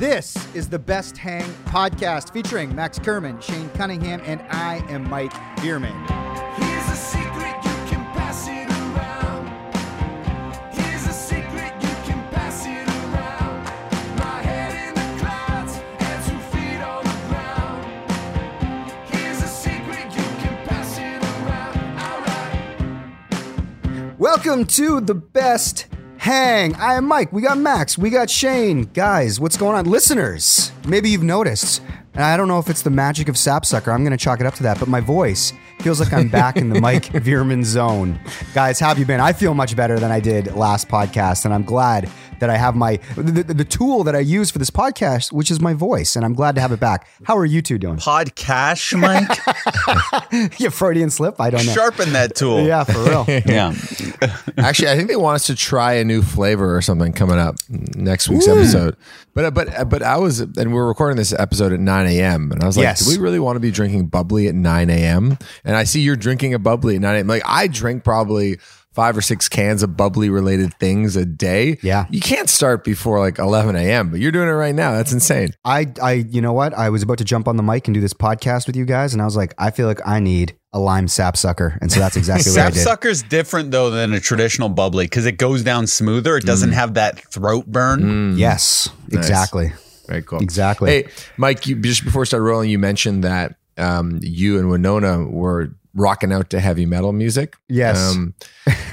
This is the Best Hang podcast featuring Max Kerman, Shane Cunningham, and I am Mike Veerman. Here's a secret, you can pass it around. Here's a secret, you can pass it around. My head in the clouds and two feet on the ground. Here's a secret, you can pass it around. Alright. Welcome to the Best Hang. I am Mike. We got Max. We got Shane. Guys, what's going on? Listeners, maybe you've noticed, and I don't know if it's the magic of Sapsucker. I'm going to chalk it up to that, but my voice feels like I'm back in the Mike Veerman zone. Guys, how have you been? I feel much better than I did last podcast, and I'm glad that I have my the, the, the tool that I use for this podcast, which is my voice, and I'm glad to have it back. How are you two doing? Podcash, Mike. yeah, Freudian slip. I don't know. Sharpen that tool. Yeah, for real. Yeah. Actually, I think they want us to try a new flavor or something coming up next week's episode. But uh, but uh, but I was and we're recording this episode at 9 a.m. and I was like, Yes. do we really want to be drinking bubbly at 9 a.m.? And I see you're drinking a bubbly at 9 a.m. Like I drink probably five or six cans of bubbly related things a day. Yeah. you can't start before like 11 a.m. But you're doing it right now. That's insane. I, I, you know what? I was about to jump on the mic and do this podcast with you guys, and I was like, I feel like I need a lime sapsucker, and so that's exactly what I did. Sapsucker's different though than a traditional bubbly because it goes down smoother. It doesn't mm. have that throat burn. Mm. Yes, exactly, Very cool. exactly. Hey, Mike, you, just before we start rolling, you mentioned that um, you and Winona were rocking out to heavy metal music. Yes. Um,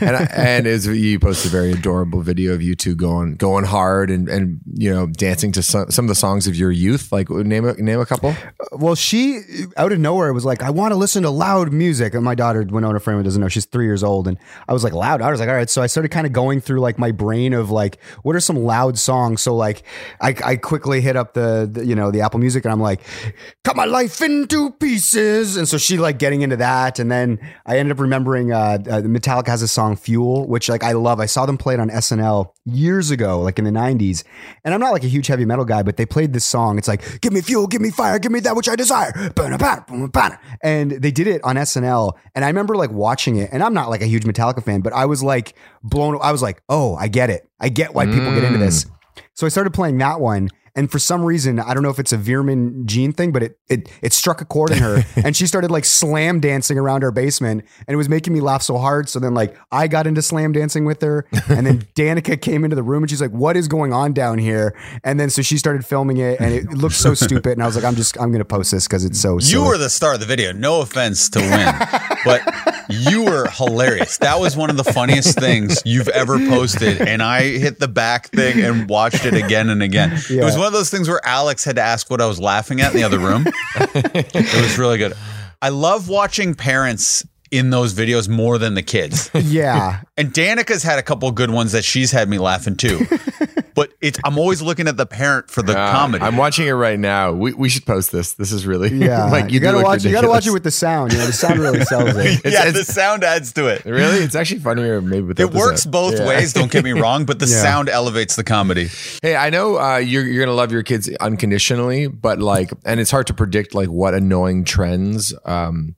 and I, and as you posted a very adorable video of you two going going hard and and you know dancing to some, some of the songs of your youth. Like name a name a couple. Well, she out of nowhere was like, I want to listen to loud music. And my daughter, Winona Veerman, doesn't know. She's three years old. And I was like, loud. I was like, all right. So I started kind of going through like my brain of like, what are some loud songs? So like, I, I quickly hit up the, the, you know, the Apple Music and I'm like, cut my life into pieces. And so she like getting into that. And then I ended up remembering uh, uh, Metallica has a song Fuel, which like I love. I saw them play it on SNL years ago, like in the 90s. And I'm not like a huge heavy metal guy, but they played this song. It's like, give me fuel, give me fire, give me that which I desire. And they did it on SNL. And I remember like watching it. And I'm not like a huge Metallica fan, but I was like blown. I was like, oh, I get it. I get why people get into this. So I started playing that one. And for some reason, I don't know if it's a Veerman gene thing, but it it it struck a chord in her, and she started like slam dancing around our basement, and it was making me laugh so hard. So then, like, I got into slam dancing with her, and then Danica came into the room, and she's like, "What is going on down here?" And then so she started filming it, and it looked so stupid, and I was like, "I'm just I'm gonna post this because it's so." You silly. were the star of the video. No offense to Win, but you were hilarious. That was one of the funniest things you've ever posted. And I hit the back thing and watched it again and again. It was one of those things where Alex had to ask what I was laughing at in the other room. it was really good. I love watching parents in those videos more than the kids. yeah. And Danica's had a couple good ones that she's had me laughing too. But it's I'm always looking at the parent for the Uh, comedy. I'm watching it right now. We, we should post this. This is really Yeah, like you, do gotta look watch. You gotta watch it with the sound. You know, the sound really sells it. yeah, it's- the sound adds to it. Really, it's actually funnier maybe with It works both ways. Don't get me wrong, but the Yeah. sound elevates the comedy. Hey, I know uh, you're you're gonna love your kids unconditionally, but like, and it's hard to predict like what annoying trends um,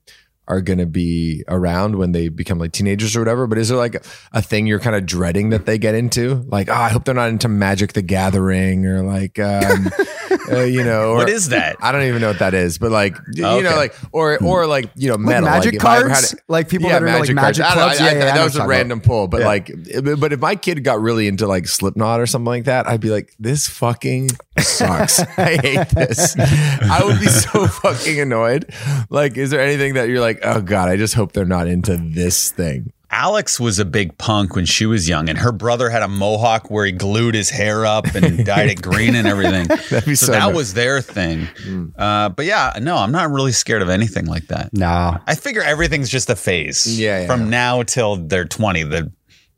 are gonna be around when they become like teenagers or whatever. But is there like a thing you're kind of dreading that they get into? Like, oh, I hope they're not into Magic the Gathering or like, um, uh, you know, or, What is that? I don't even know what that is, but like, you know, like, or or like, you know, Like magic like, if I ever cards? had Like people that are into, like, magic I clubs? I- Yeah, I- yeah, I know that what was a you're talking random pull, but Yeah. like, but if my kid got really into like Slipknot or something like that, I'd be like, this fucking sucks. I hate this. I would be so fucking annoyed. Like, is there anything that you're like, oh god, I just hope they're not into this thing? Alex was a big punk when she was young, and her brother had a mohawk where he glued his hair up and dyed it green and everything. That'd be so, so that nice. was their thing. Uh, but yeah, no, I'm not really scared of anything like that. No, I figure everything's just a phase. Yeah, yeah. From now till they're 20, the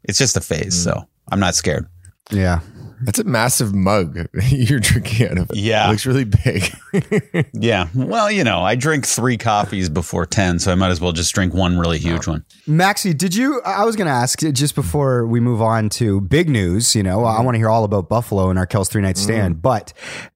it's just a phase. So I'm not scared. yeah. That's a massive mug you're drinking out of. Yeah. it looks really big. Yeah. Well, you know, I drink three coffees before 10, so I might as well just drink one really huge one. Maxie, did you? I was going to ask just before we move on to big news. You know, I mm-hmm. want to hear all about Buffalo and Arkells' three night mm-hmm. stand. But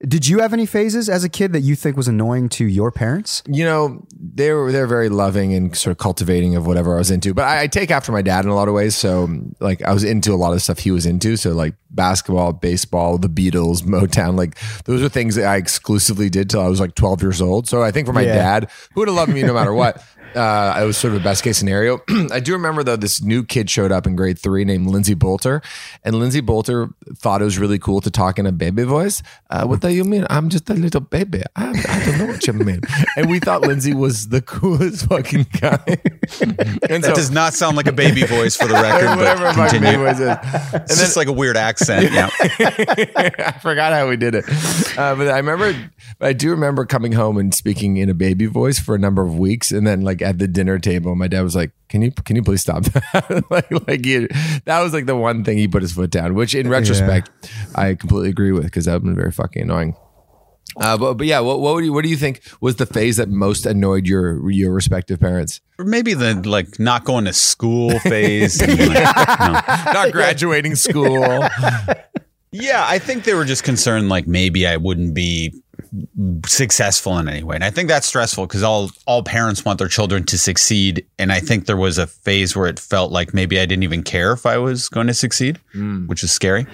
did you have any phases as a kid that you think was annoying to your parents? you know they were they're very loving and sort of cultivating of whatever I was into. But I, I take after my dad in a lot of ways. So like I was into a lot of stuff he was into. So like basketball, baseball, the Beatles, Motown. Like those are things that I exclusively did till I was like 12 years old. So I think for my Yeah. dad, who would have loved me no matter what. Uh, it was sort of a best case scenario. I do remember though this new kid showed up in grade three named Lindsay Bolter, and Lindsay Bolter thought it was really cool to talk in a baby voice. Uh, what do you mean? I'm just a little baby. I, I don't know what you mean. And we thought Lindsay was the coolest fucking guy. and That does not sound like a baby voice for the record, whatever but baby continue. voice is. It's just like a weird accent. Yeah. I forgot how we did it. Uh, but I remember, I do remember coming home and speaking in a baby voice for a number of weeks, and then like at the dinner table, my dad was like, "Can you can you please stop that?" like like he, that was like the one thing he put his foot down, which in retrospect, I completely agree with because that would have been very fucking annoying. Uh, but but yeah, what what, would you, what do you think was the phase that most annoyed your your respective parents? Or maybe the like not going to school phase. and, like, you know. Not graduating school. Yeah, I think they were just concerned like maybe I wouldn't be successful in any way. And I think that's stressful because all all parents want their children to succeed. And I think there was a phase where it felt like maybe I didn't even care if I was going to succeed, hmm. which is scary.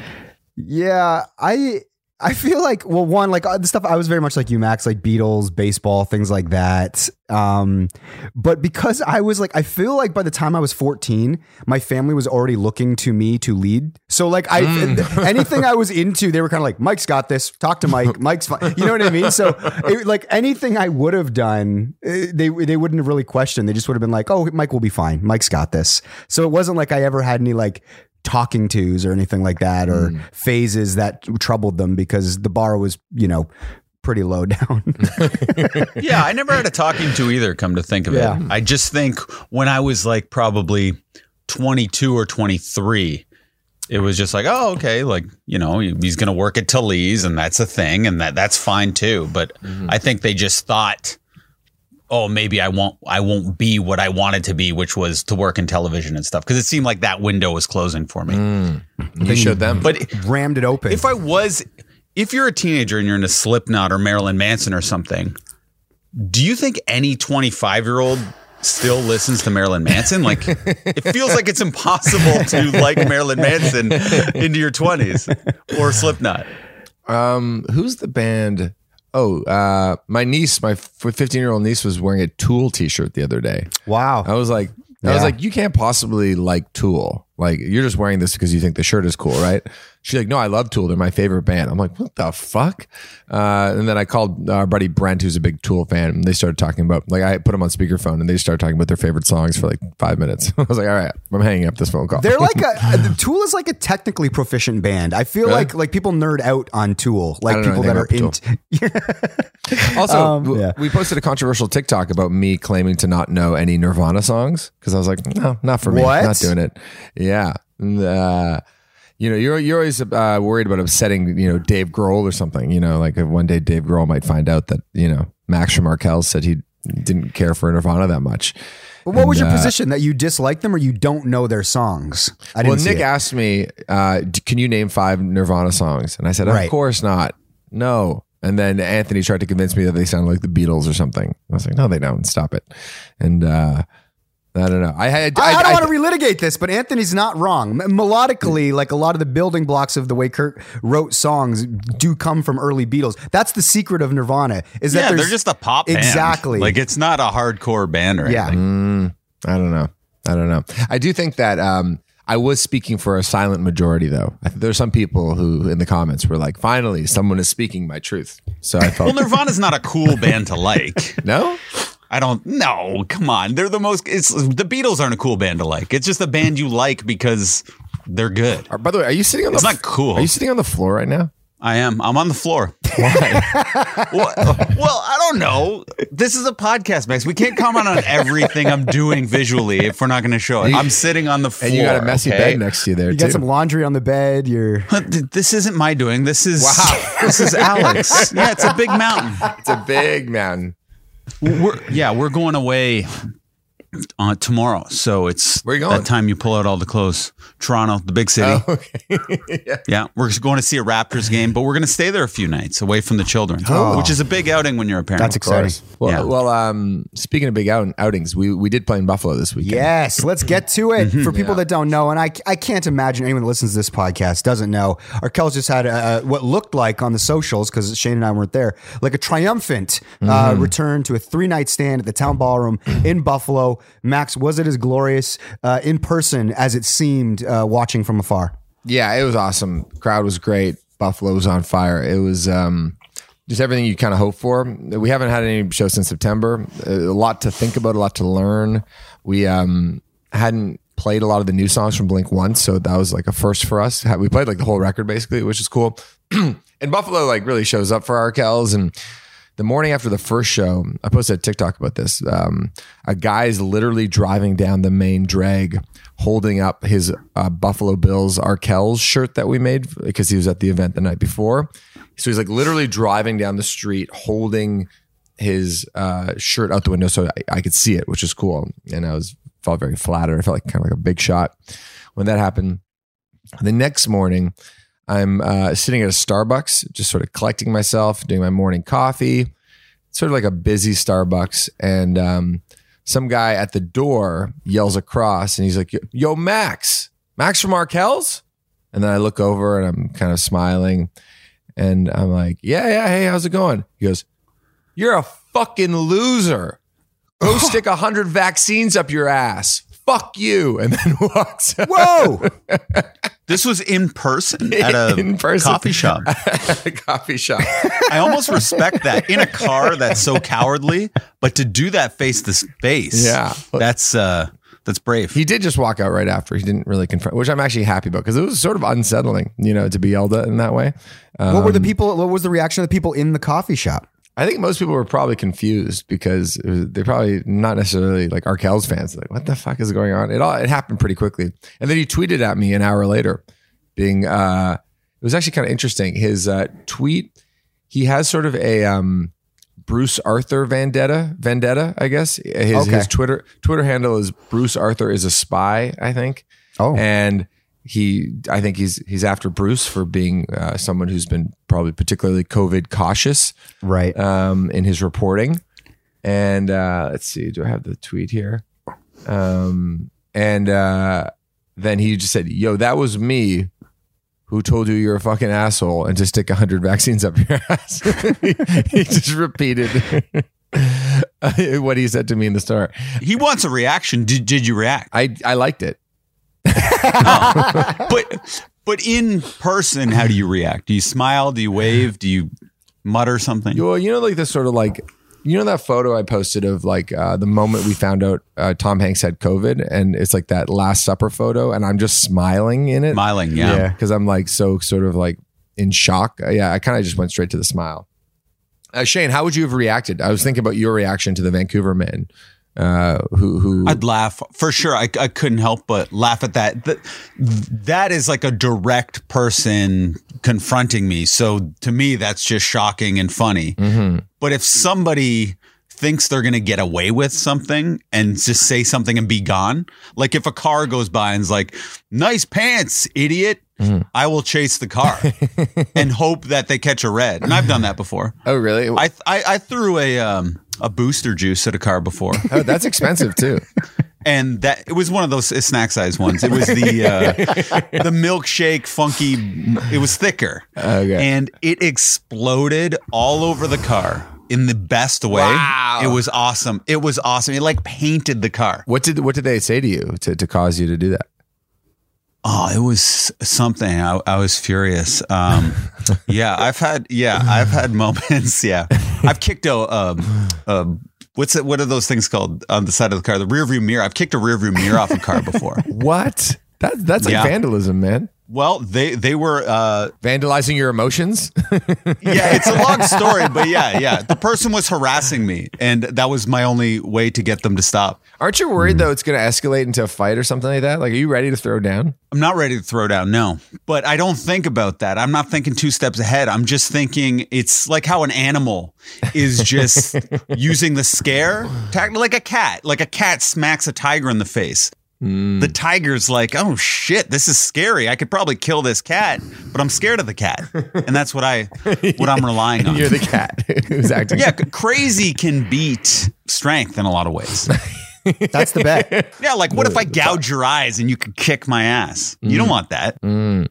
Yeah, I I feel like well, one like uh, the stuff I was very much like you, Max, like Beatles, baseball, things like that. Um, but because I was like, I feel like by the time I was fourteen, my family was already looking to me to lead. So like, I anything I was into, they were kind of like, Mike's got this. Talk to Mike. Mike's fine. You know what I mean? So it, like anything I would have done, eh, they they wouldn't have really questioned. They just would have been like, oh, Mike will be fine. Mike's got this. So it wasn't like I ever had any like talking tos or anything like that or mm. phases that troubled them because the bar was, you know, pretty low down. yeah, I never had a talking to either, come to think of Yeah. it. I just think when I was like probably 22 or 23, it was just like, oh, okay, like, you know, he's going to work at Talese and that's a thing and that that's fine too. But mm-hmm. I think they just thought, oh, maybe I won't I won't be what I wanted to be, which was to work in television and stuff because it seemed like that window was closing for me. You showed them, But Rammed it open. if I was, if you're a teenager and you're in a Slipknot or Marilyn Manson or something, do you think any 25 year old still listens to Marilyn Manson? Like, it feels like it's impossible to like Marilyn Manson into your 20s or Slipknot. Um, who's the band? Oh, uh, my niece, my 15 year old niece was wearing a Tool t shirt the other day. wow. I was like, I was like, you can't possibly like Tool. Like, you're just wearing this because you think the shirt is cool, right? She's like, no, I love Tool. They're my favorite band. I'm like, what the fuck? Uh, and then I called our buddy Brent, who's a big Tool fan, and they started talking about, like, I put them on speakerphone and they started talking about their favorite songs for like five minutes. I was like, all right, I'm hanging up this phone call. They're like a, the Tool is like a technically proficient band. I feel Really? like like people nerd out on Tool, like people that are into. Also, Um, yeah. we posted a controversial TikTok about me claiming to not know any Nirvana songs because I was like, no, not for me, What? not doing it. Yeah, And, uh, You know, you're you're always uh, worried about upsetting, you know, Dave Grohl or something. You know, like one day Dave Grohl might find out that you know Max from Arkells said he didn't care for Nirvana that much. But what was your uh, position that you dislike them or you don't know their songs? I well, Nick asked me, uh, "Can you name five Nirvana songs?" And I said, "Of Right. course not. No." And then Anthony tried to convince me that they sound like the Beatles or something. I was like, "No, they don't. Stop it." And uh, I don't know. I had. I, I don't want to relitigate this, but Anthony's not wrong. Melodically, like a lot of the building blocks of the way Kurt wrote songs do come from early Beatles. That's the secret of Nirvana. Is that yeah, they're just a pop band. Exactly. Like it's not a hardcore band or yeah. anything. I don't know. I don't know. I do think that um, I was speaking for a silent majority, though. I think there's some people who in the comments were like, "Finally, someone is speaking my truth." So I felt Well, Nirvana's not a cool band to like. no. I don't no, come on. They're the most it's the Beatles aren't a cool band to like. It's just a band you like because they're good. Are- By the way, are you sitting on the? It's not cool. Are you sitting on the floor right now? I am. I'm on the floor. well, well, I don't know. This is a podcast, Max. We can't comment on everything I'm doing visually if we're not going to show it. I'm sitting on the floor. And you got a messy okay? bed next to you there You too. got some laundry on the bed. You're This isn't my doing. This is Wow. This is Alex. Yeah, it's a big mountain. it's a big mountain. We're, yeah, we're going away uh, tomorrow. So it's Where you going? that time you pull out all the clothes. Toronto, the big city. Oh, okay. yeah. Yeah, we're going to see a Raptors game, but we're going to stay there a few nights away from the children, which is a big outing when you're a parent. That's exciting. Well, Yeah. well. Um, speaking of big out- outings, we we did play in Buffalo this weekend. Yes, let's get to it. Mm-hmm. For people that don't know, and I, I can't imagine anyone that listens to this podcast doesn't know, Arkells just had a, a- what looked like on the socials, because Shane and I weren't there, like a triumphant Mm-hmm. uh, return to a three night stand at the town ballroom in Buffalo. Max, was it as glorious uh, in person as it seemed uh, watching from afar? Yeah, it was awesome. Crowd was great. Buffalo was on fire. It was um, just everything you kind of hope for. We haven't had any show since September. A lot to think about, a lot to learn. We um, hadn't played a lot of the new songs from Blink once, so that was like a first for us. We played like the whole record basically, which is cool. and Buffalo like really shows up for our Arkells and the morning after the first show, I posted a TikTok about this. Um, a guy is literally driving down the main drag, holding up his uh, Buffalo Bills Arkells shirt that we made because he was at the event the night before. So he's like literally driving down the street, holding his uh, shirt out the window so I, I could see it, which is cool. And I was felt very flattered. I felt like kind of like a big shot when that happened. The next morning, I'm uh, sitting at a Starbucks, just sort of collecting myself, doing my morning coffee, It's sort of like a busy Starbucks. And um, some guy at the door yells across and he's like, Yo, Max, Max from Arkells? And then I look over and I'm kind of smiling. And I'm like, Yeah, yeah, hey, how's it going? He goes, You're a fucking loser. Go stick a hundred vaccines up your ass. Fuck you. And then walks out. Whoa! This was in person at a In person. coffee shop. at a coffee shop. I almost respect that in a car that's so cowardly, but to do that face to face, Yeah. that's uh, that's brave. He did just walk out right after. He didn't really confront, which I'm actually happy about because it was sort of unsettling, you know, to be yelled at in that way. what were the Um, people? What was the reaction of the people in the coffee shop? I think most people were probably confused because was, they're probably not necessarily like Arkells fans. Like, what the fuck is going on? It all it happened pretty quickly, and then he tweeted at me an hour later, being uh, it was actually kind of interesting. His uh, tweet, he has sort of a um, Bruce Arthur vendetta, vendetta, I guess. His Okay. his Twitter Twitter handle is Bruce Arthur is a spy, I think. Oh. and he I think he's he's after Bruce for being uh, someone who's been probably particularly COVID cautious Right. um, in his reporting. And uh, let's see, do I have the tweet here? Um, and uh, then he just said, "Yo, that was me." Who told you you're a fucking asshole and to stick hundred vaccines up your ass? he, he just repeated what he said to me in the store. He wants a reaction. Did, did you react? I I liked it. but but in person, how do you react? Do you smile? Do you wave? Do you mutter something? Well, you know, like this sort of like, you know, that photo I posted of like uh, the moment we found out uh, Tom Hanks had COVID, and it's like that Last Supper photo, and I'm just smiling in it. Smiling, yeah. because I'm like so sort of like in shock. Uh, Yeah, I kind of just went straight to the smile. Uh, Shane, how would you have reacted? I was thinking about your reaction to the Vancouver man uh, who who I'd laugh for sure. I, I couldn't help but laugh at that. that. That is like a direct person confronting me. So to me, that's just shocking and funny. But if somebody thinks they're going to get away with something and just say something and be gone, like if a car goes by and's like, nice pants, idiot, I will chase the car and hope that they catch a red. And I've done that before. oh really? I, I, I threw a, um, a booster juice at a car before. oh, that's expensive too. and that it was one of those snack size ones. It was the uh, the milkshake funky. It was thicker, Okay. and it exploded all over the car in the best way. Wow. It was awesome. It was awesome. It like painted the car. What did what did they say to you to, to cause you to do that? Oh, it was something. I, I was furious. Um, yeah, I've had yeah, I've had moments. Yeah, I've kicked a. Um, a What's it? What are those things called on the side of the car? The rear view mirror. I've kicked a rear view mirror off a car before. What? That that's like Yeah. vandalism, man. Well, they they were uh, Vandalizing your emotions. yeah, it's a long story, but yeah, yeah. The person was harassing me, and that was my only way to get them to stop. Aren't you worried though it's going to escalate into a fight or something like that? Like, are you ready to throw down? I'm not ready to throw down, no. But I don't think about that. I'm not thinking two steps ahead. I'm just thinking it's like how an animal is just using the scare, like a cat. Like a cat smacks a tiger in the face. The mm. tiger's like, oh shit, this is scary. I could probably kill this cat, but I'm scared of the cat, and that's what I what I'm relying on. You're the cat who's acting. yeah, crazy can beat strength in a lot of ways. That's the bet. Yeah, like what if I gouge your eyes and you could kick my ass? You don't mm. want that. Mm.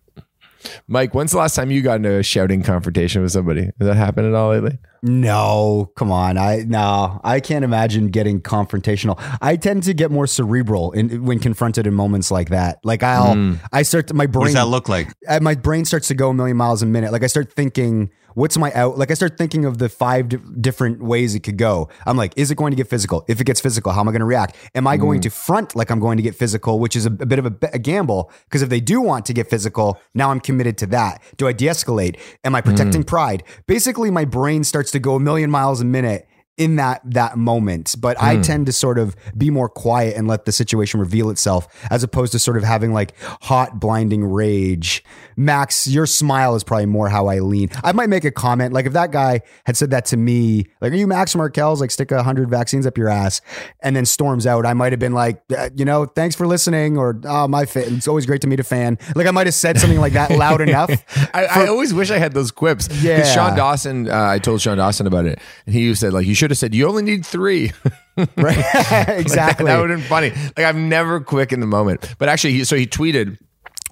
Mike, when's the last time you got into a shouting confrontation with somebody? Has that happened at all lately? No, come on. I no, I can't imagine getting confrontational. I tend to get more cerebral in, when confronted in moments like that. Like I'll, I start to, my What brain. does that look like? uh, my brain starts to go a million miles a minute. Like I start thinking, what's my out? Like I start thinking of the five di- different ways it could go. I'm like, is it going to get physical? If it gets physical, how am I going to react? Am I going mm. to front like I'm going to get physical, which is a, a bit of a, a gamble? Because if they do want to get physical, now I'm committed to that. Do I de-escalate? Am I protecting mm. pride? Basically, my brain starts to go a million miles a minute in that that moment. But i tend to sort of be more quiet and let the situation reveal itself as opposed to sort of having like hot blinding rage. Max your smile is probably more how i lean. I might make a comment like if that guy had said that to me like are you max markel's like stick a hundred vaccines up your ass and then storms out i might have been like uh, you know thanks for listening or oh my fan it's always great to meet a fan. Like i might have said something like that loud enough I, I always wish I had those quips. Yeah. Sean Dawson, uh, I told Sean Dawson about it. And he said, like, you should have said, you only need three. right Like, exactly that, would have been funny. Like, I'm never quick in the moment. But actually, he, so he tweeted,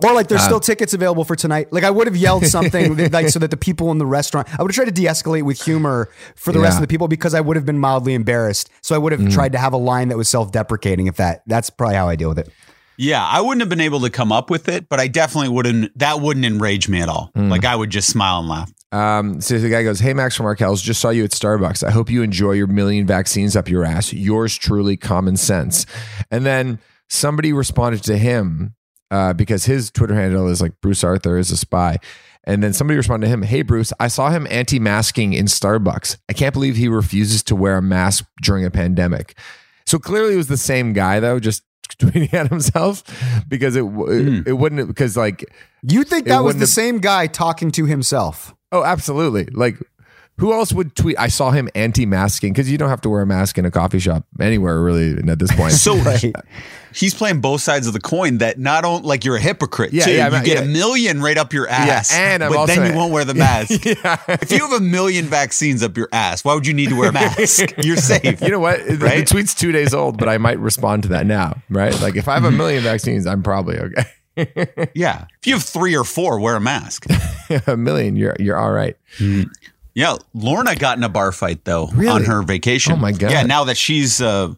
Or like Uh, there's still tickets available for tonight. Like I would have yelled something that- like so that the people in the restaurant I would have tried to de-escalate with humor for the rest of the people because I would have been mildly embarrassed. So I would have tried to have a line that was self-deprecating if that that's probably how I deal with it. Yeah, I wouldn't have been able to come up with it, but I definitely wouldn't. That wouldn't enrage me at all. Like I would just smile and laugh. Um, so the guy goes, Hey, Max from Arkells, just saw you at Starbucks. I hope you enjoy your million vaccines up your ass. Yours truly, common sense. And then somebody responded to him uh, because his Twitter handle is like Bruce Arthur is a spy. And then somebody responded to him, Hey, Bruce, I saw him anti masking in Starbucks. I can't believe he refuses to wear a mask during a pandemic. So clearly it was the same guy, though, just tweeting at himself because it, w it, wouldn't, because like, You think that was the have- same guy talking to himself? Oh, absolutely. Like, who else would tweet? I saw him anti-masking because you don't have to wear a mask in a coffee shop anywhere, really, at this point. So Right. he's playing both sides of the coin. That not only like you're a hypocrite. Yeah, too. yeah, you get yeah. a million right up your ass. and I'm but then you won't wear the mask. yeah. If you have a million vaccines up your ass, why would you need to wear a mask? You're safe. You know what? Right? The tweet's two days old, but I might respond to that now, right? Like, if I have a million vaccines, I'm probably okay. Yeah. If you have three or four, wear a mask. a million, you're you're all right. Yeah, Lorna got in a bar fight though Really? on her vacation. Oh, my God. Yeah, now that she's uh,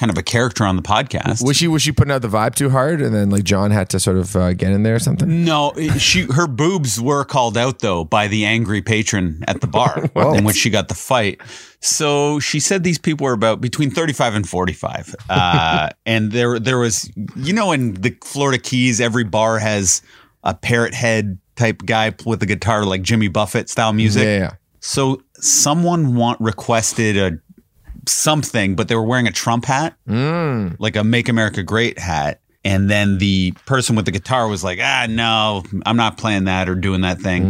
kind of a character on the podcast. Was she was she putting out the vibe too hard, and then like John had to sort of uh, get in there or something? no, she her boobs were called out though by the angry patron at the bar in which she got the fight. So she said these people were about between 35 and 45. Uh, and there there was you know in the Florida Keys every bar has a parrot head type guy with a guitar like Jimmy Buffett style music. Yeah, yeah. So someone want requested a something, but they were wearing a Trump hat, Mm. like a "Make America Great" hat. And then the person with the guitar was like, "Ah, no, I'm not playing that or doing that thing."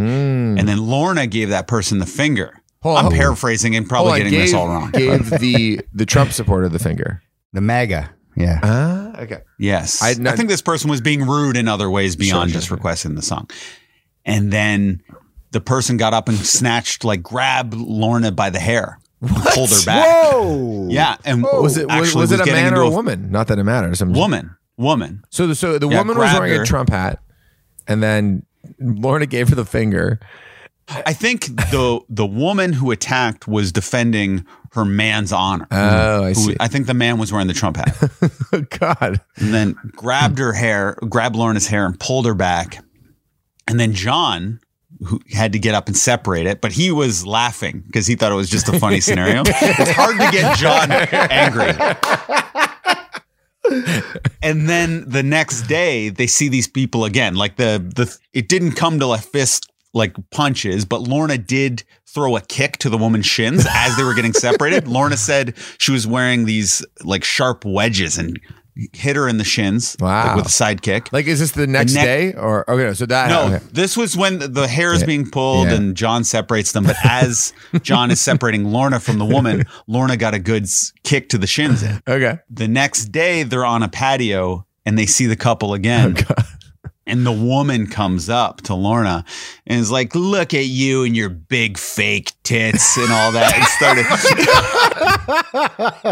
And then Lorna gave that person the finger. Hold I'm on. paraphrasing and probably Hold on, getting this all wrong. Gave the the Trump supporter the finger. The MAGA. Yeah. Ah, okay. Yes. I- I, think this person was being rude in other ways beyond just requesting the song. And then the person got up and snatched, like, grabbed Lorna by the hair, and pulled her back. Whoa. Yeah. And Was it was, was it a man or a woman? Not that it matters. I'm Woman. Woman. So the so the Yeah, woman was wearing a. Trump hat, and then Lorna gave her the finger. I think the the woman who attacked was defending her man's honor. Oh, mm-hmm. I Who- see. I think the man was wearing the Trump hat. Oh God. and then grabbed her hair, grabbed Lorna's hair and pulled her back. And then John, who had to get up and separate it, but he was laughing because he thought it was just a funny scenario. it's hard to get John angry. and then the next day they see these people again. Like the the it didn't come to a fist like punches, but Lorna did throw a kick to the woman's shins as they were getting separated. Lorna said she was wearing these like sharp wedges and hit her in the shins like, with a side kick. Like, is this the next neck- day or okay? So that No, okay. this was when the hair is being pulled Yeah. and John separates them. But as John is separating Lorna from the woman, Lorna got a good kick to the shins in. okay. The next day, they're on a patio and they see the couple again. Oh, and the woman comes up to Lorna and is like, Look at you and your big fake tits and all that. And started.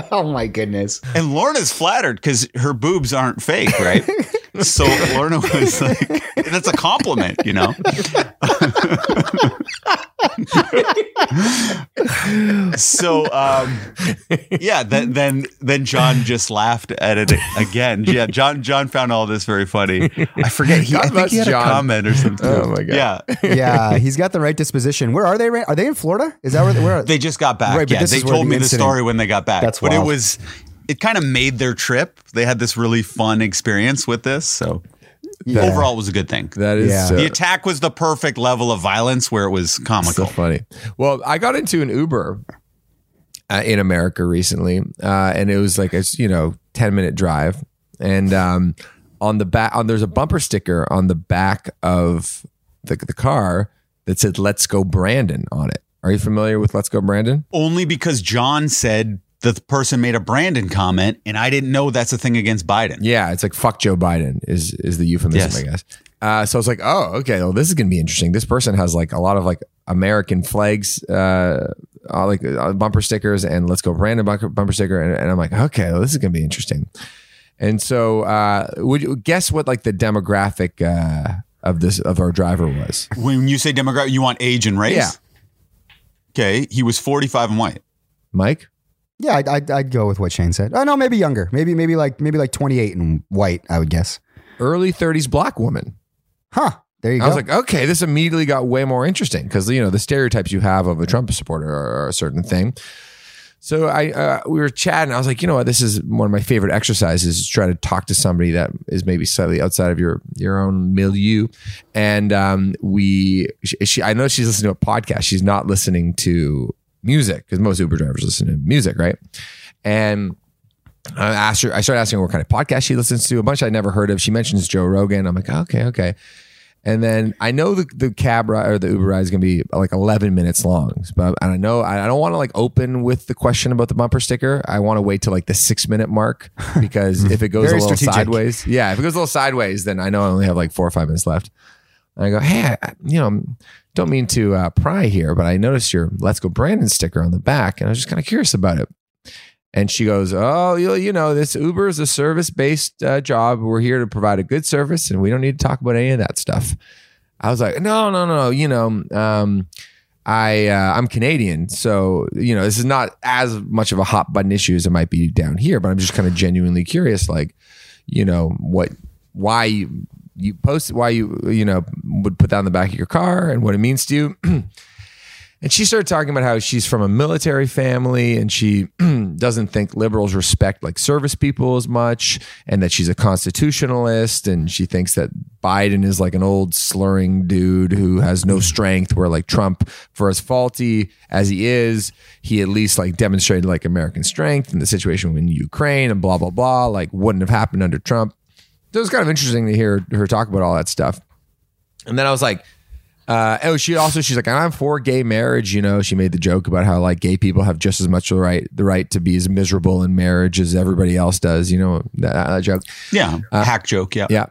oh my goodness. And Lorna's flattered because her boobs aren't fake, right? So Lorna was like, that's a compliment, you know? so um yeah, then then then John just laughed at it again. Yeah, John John found all this very funny. I forget he, God i think he had john. a comment or something oh my god yeah yeah he's got the right disposition. Where are they? Are they in Florida? Is that where? where are They just got back. Right, yeah, they told the me the story when they got back. That's but it was it kind of made their trip. They had this really fun experience with this. So Yeah. overall, it was a good thing. That is Yeah. so, the attack was the perfect level of violence where it was so comical. funny. Well, I got into an Uber uh, in America recently, uh, and it was like a you know ten minute drive, and um, on the back, on there's a bumper sticker on the back of the the car that said "Let's go Brandon" on it. Are you familiar with "Let's go Brandon"? Only because John said that the person made a Brandon comment, and I didn't know that's a thing against Biden. Yeah, it's like "fuck Joe Biden" is is the euphemism, Yes. I guess. Uh, so I was like, oh, okay, well, this is gonna be interesting. This person has like a lot of like American flags, uh, uh, like uh, bumper stickers, and let's go Brandon bumper, bumper sticker, and, and I'm like, okay, well, this is gonna be interesting. And so, uh, would you guess what like the demographic uh, of this of our driver was? When you say demographic, you want age and race? Yeah. Okay, he was 45 and white. Mike? Yeah, I'd, I'd, I'd go with what Shane said. Oh no, maybe younger. Maybe maybe like maybe like 28 and white. I would guess. Early 30s black woman. Huh. There you go. I go. was like, okay, this immediately got way more interesting because you know the stereotypes you have of a Trump supporter are, are a certain thing. So I uh, we were chatting. I was like, you know what, this is one of my favorite exercises: is try to talk to somebody that is maybe slightly outside of your your own milieu. And um, we, she, she, I know she's listening to a podcast. She's not listening to music because most Uber drivers listen to music, right? And I asked her. I started asking her what kind of podcast she listens to. A bunch I'd never heard of. She mentions Joe Rogan. I'm like, okay, okay. And then I know the, the cab ride or the Uber ride is going to be like 11 minutes long. But and I know I don't want to like open with the question about the bumper sticker. I want to wait till like the six minute mark because if it goes a little strategic. sideways, yeah, if it goes a little sideways, then I know I only have like four or five minutes left. And I go, hey, I, you know, don't mean to uh, pry here, but I noticed your "Let's Go Brandon" sticker on the back, and I was just kind of curious about it. And she goes, "Oh, you, you know, this Uber is a service-based uh, job. We're here to provide a good service, and we don't need to talk about any of that stuff." I was like, "No, no, no. You know, um, I uh, I'm Canadian, so you know, this is not as much of a hot button issue as it might be down here. But I'm just kind of genuinely curious, like, you know, what, why you post, why you you know would put that on the back of your car, and what it means to you." And she started talking about how she's from a military family and she doesn't think liberals respect like service people as much and that she's a constitutionalist and she thinks that Biden is like an old slurring dude who has no strength. Where like Trump, for as faulty as he is, he at least like demonstrated like American strength in the situation in Ukraine and blah blah blah. Like wouldn't have happened under Trump. So it was kind of interesting to hear her talk about all that stuff. And then I was like, uh, oh, she also she's like, I'm for gay marriage. You know, she made the joke about how like gay people have just as much the right the right to be as miserable in marriage as everybody else does. You know that, that joke. Yeah, hack joke. Yeah, Yeah.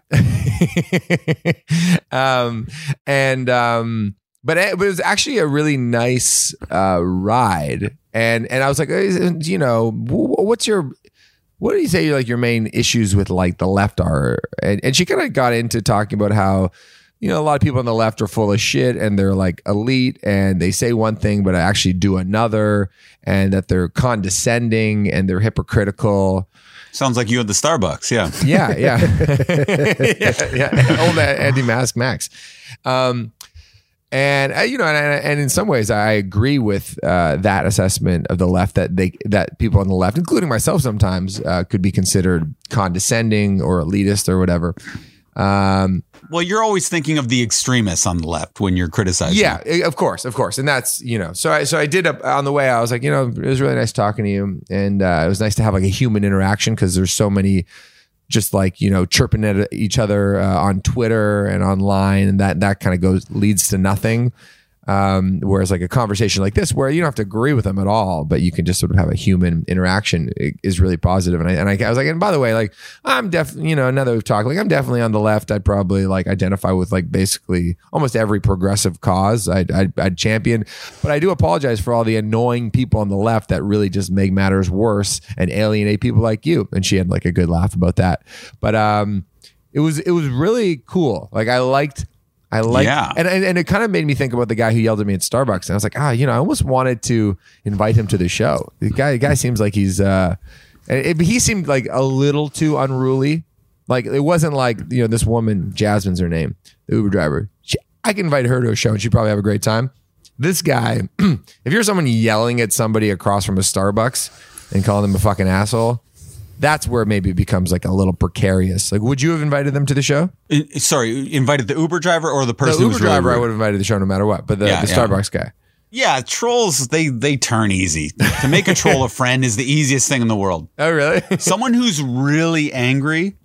um, and um, but it, but it was actually a really nice uh, ride, and and I was like, you know, what's your what do you say like your main issues with like the left are? And, and she kind of got into talking about how you know a lot of people on the left are full of shit and they're like elite and they say one thing but actually do another, and that they're condescending and they're hypocritical. Sounds like you at the Starbucks. Yeah. Yeah, yeah, yeah, yeah. Old Andy Mask Max. Um, and uh, you know, and, and in some ways, I agree with uh, that assessment of the left that they that people on the left, including myself, sometimes uh, could be considered condescending or elitist or whatever. Um, Well, you're always thinking of the extremists on the left when you're criticizing. yeah, eh, of course, of course, and that's you know. So I so I did on the way. I was like, you know, it was really nice talking to you, and uh, it was nice to have like a human interaction because there's so many, just like you know, chirping at each other uh, on Twitter and online, and that that kind of goes leads to nothing. Um, whereas like a conversation like this, where you don't have to agree with them at all, but you can just sort of have a human interaction, is really positive. And I and I, I was like, and by the way, like I'm definitely, you know, now that we've talked, like I'm definitely on the left. I'd probably like identify with like basically almost every progressive cause I'd, I'd, I'd champion. But I do apologize for all the annoying people on the left that really just make matters worse and alienate people like you. And she had like a good laugh about that. But um, it was it was really cool. Like I liked. I like, Yeah. and, and and it kind of made me think about the guy who yelled at me at Starbucks, and I was like, ah, you know, I almost wanted to invite him to the show. The guy, the guy seems like he's, uh, it, he seemed like a little too unruly. Like it wasn't like you know this woman, Jasmine's her name, the Uber driver. She, I can invite her to a show, and she'd probably have a great time. This guy, if you're someone yelling at somebody across from a Starbucks and calling them a fucking asshole, that's where maybe it becomes like a little precarious. Like, would you have invited them to the show? I- sorry, invited the Uber driver or the person the who Uber was really driver, I would have invited the show no matter what. But the, Yeah, the yeah. Starbucks guy, Yeah, trolls they they turn easy. To make a troll a friend is the easiest thing in the world. oh really? Someone who's really angry,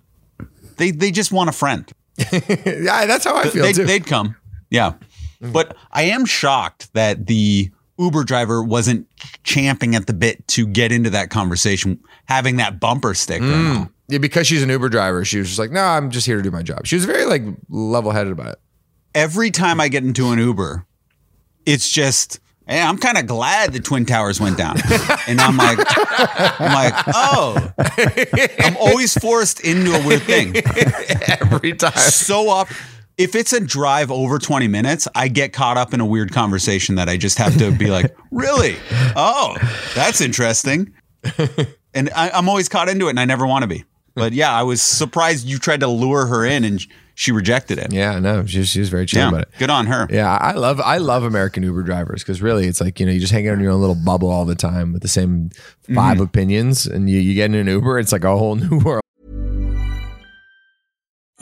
they they just want a friend. yeah, that's how I feel they'd, too. they'd come. Yeah. But I am shocked that the Uber driver wasn't champing at the bit to get into that conversation, having that bumper sticker. Mm. yeah, because she's an Uber driver, she was just like, no, I'm just here to do my job. She was very like level headed about it. Every time I get into an Uber, it's just, hey, I'm kind of glad the Twin Towers went down. and I'm like, I'm like, oh, I'm always forced into a weird thing. Every time. so up. If it's a drive over 20 minutes, I get caught up in a weird conversation that I just have to be like, really? Oh, that's interesting. And I, I'm always caught into it and I never want to be. But yeah, I was surprised you tried to lure her in and she rejected it. Yeah, no, she, she was very chill Yeah, about it. good on her. Yeah, I love I love American Uber drivers because really it's like you know you just hang out in your own little bubble all the time with the same 5 mm-hmm. opinions, and you, you get in an Uber, it's like a whole new world.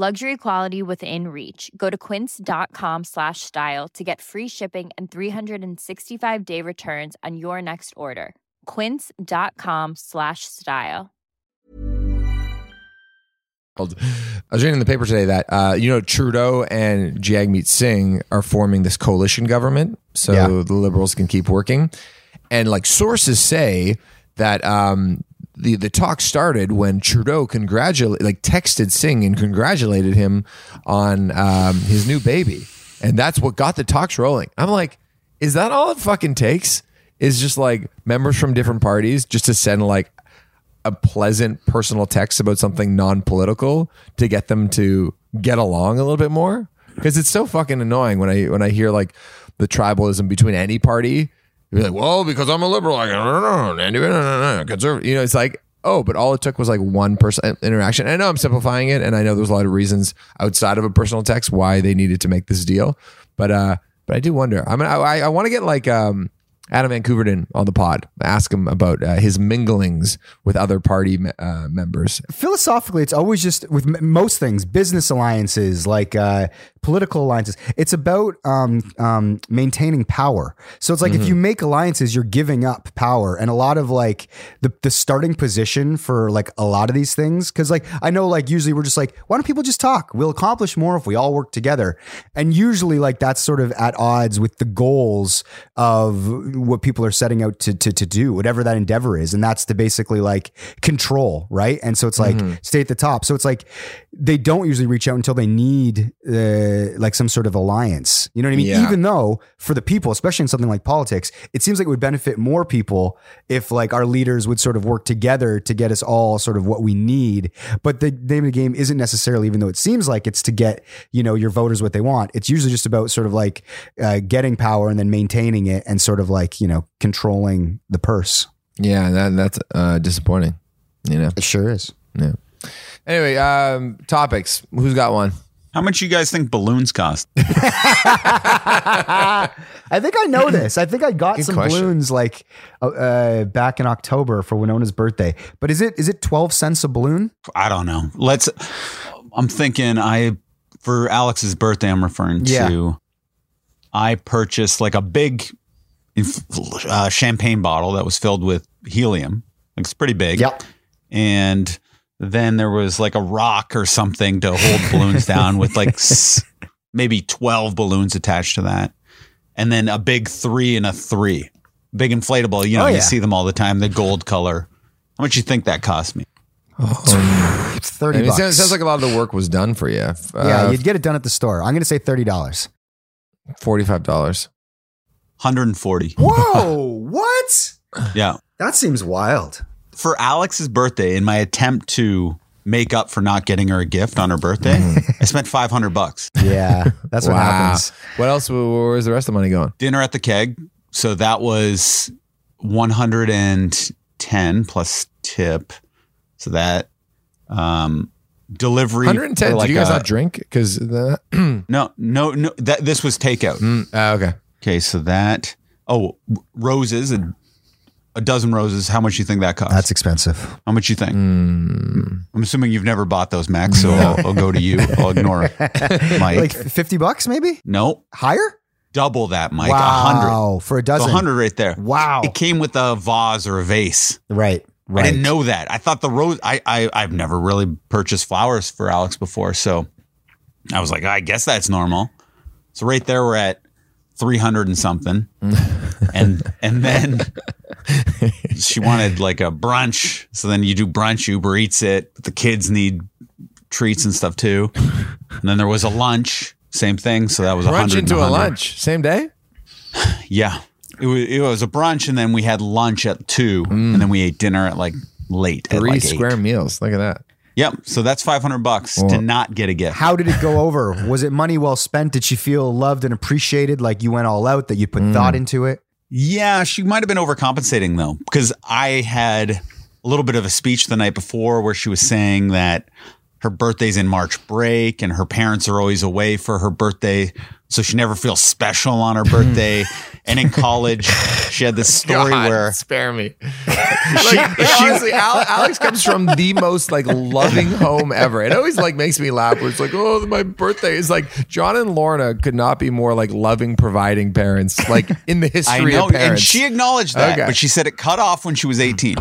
Luxury quality within reach. Go to quince.com slash style to get free shipping and 365 day returns on your next order. Quince.com slash style. I was reading in the paper today that uh, you know Trudeau and Jagmeet Singh are forming this coalition government, so Yeah. the Liberals can keep working. And like sources say that um, the the talk started when Trudeau congratulate like texted Singh and congratulated him on um, his new baby, and that's what got the talks rolling. I'm like, is that all it fucking takes? Is just like members from different parties just to send like a pleasant personal text about something non-political to get them to get along a little bit more because it's so fucking annoying when I when I hear like the tribalism between any party. You're like, well, because I'm a liberal, no, no, no, conservative. You know, it's like, oh, but all it took was like one person interaction. And I know I'm simplifying it, and I know there's a lot of reasons outside of a personal text why they needed to make this deal. But uh, but I do wonder. I mean, I I, I want to get like um Adam van Koeverden on the pod. Ask him about uh, his minglings with other party uh, members. philosophically it's always just with m- most things business alliances like uh, political alliances. It's about um, um, maintaining power. So it's like if you make alliances you're giving up power. And a lot of like the, the starting position for like a lot of these things because like i know like usually we're just like why don't people just talk? We'll accomplish more if we all work together. And usually like that's sort of at odds with the goals of what people are setting out to, to, to do whatever that endeavor is. And that's to basically like control right? And so it's like stay at the top. So it's like they don't usually reach out until they need uh, like some sort of alliance. You know what i mean? Yeah. even though for the people especially in something like politics it seems like it would benefit more people if like our leaders would sort of work together to get us all sort of what we need. But the name of the game isn't necessarily even though it seems like it's to get you know your voters what they want. It's usually just about sort of like uh, getting power and then maintaining it and sort of like you know controlling the purse Yeah, that, that's uh, disappointing. You know. it sure is Yeah. Anyway, um, topics. Who's got one? How much you guys think balloons cost? I think I know this. I think I got Good some question. balloons like uh, uh, back in October for Winona's birthday. But is it is it twelve cents a balloon? I don't know. Let's. I'm thinking I for Alex's birthday. I'm referring Yeah. to. I purchased like a big inf- uh, champagne bottle that was filled with helium. Like it's pretty big. Yep. And then there was like a rock or something to hold balloons down with like s- maybe 12 balloons attached to that. And then a big three and a three. Big inflatable. You know, oh, yeah. you see them all the time, the gold color. How much you think that cost me? Oh, 30 it, sounds, it sounds, like a lot of the work was done for you. Yeah, uh, you'd get it done at the store. I'm going to say $30. $45. 140. Whoa! what? Yeah. That seems wild. For Alex's birthday, in my attempt to make up for not getting her a gift on her birthday, I spent 500 bucks. Yeah, that's what happens. What else? Where- Where's the rest of the money going? Dinner at the keg. So that was 110 plus tip. So that um delivery One hundred and ten. for Did you guys a- not drink? Because No, no, no. That this was takeout. Mm, uh, okay. Okay, so that oh roses a, a dozen roses. How much you think that costs? That's expensive. How much you think? Mm. I'm assuming you've never bought those, Max. So I'll, I'll go to you. I'll ignore Mike. Like fifty bucks, maybe no, higher. double that, Mike. A hundred. wow, for a A dozen. hundred right there. Wow. It came with a vase or a vase. Right. Right. I didn't know that. I thought the rose. I, I I've never really purchased flowers for Alex before, so I was like, I guess that's normal. So right there, we're at three hundred and something, and and then she wanted like a brunch. So then you do brunch, Uber eats it. But the kids need treats and stuff too. And then there was a lunch, same thing. So that was a Lunch into a lunch same day. Yeah. It was, it was a brunch, and then we had lunch at two, mm. and then we ate dinner at like late. at Three like square meals. Look at that. Yep. So that's 500 bucks to not get a gift. How did it go over? Was it money well spent? Did she feel loved and appreciated? Like you went all out, that you put mm. thought into it? yeah, she might have been overcompensating though, because I had a little bit of a speech the night before where she was saying that her birthday's in March break and her parents are always away for her birthday. So she never feels special on her birthday. and in college, she had this story God, where spare me. like, honestly, Al- Alex comes from the most like loving home ever. It always like makes me laugh. Where it's like, oh, my birthday is like John and Lorna could not be more like loving, providing parents like in the I history know, of parents. and she acknowledged that, Okay. but she said it cut off when she was 18.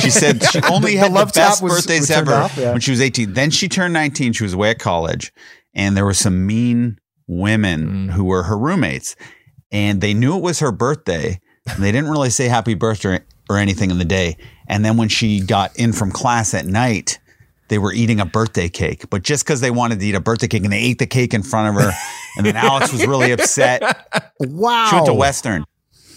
She said she only The had the, love tap best was- birthdays was ever off, yeah. when she was 18. Then she turned 19. She was away at college, and there were some mean women Mm. who were her roommates, and they knew it was her birthday. And they didn't really say happy birthday or anything in the day. And then when she got in from class at night, they were eating a birthday cake, but just because they wanted to eat a birthday cake and they ate the cake in front of her. And then Alex was really upset. Wow. She went to Western.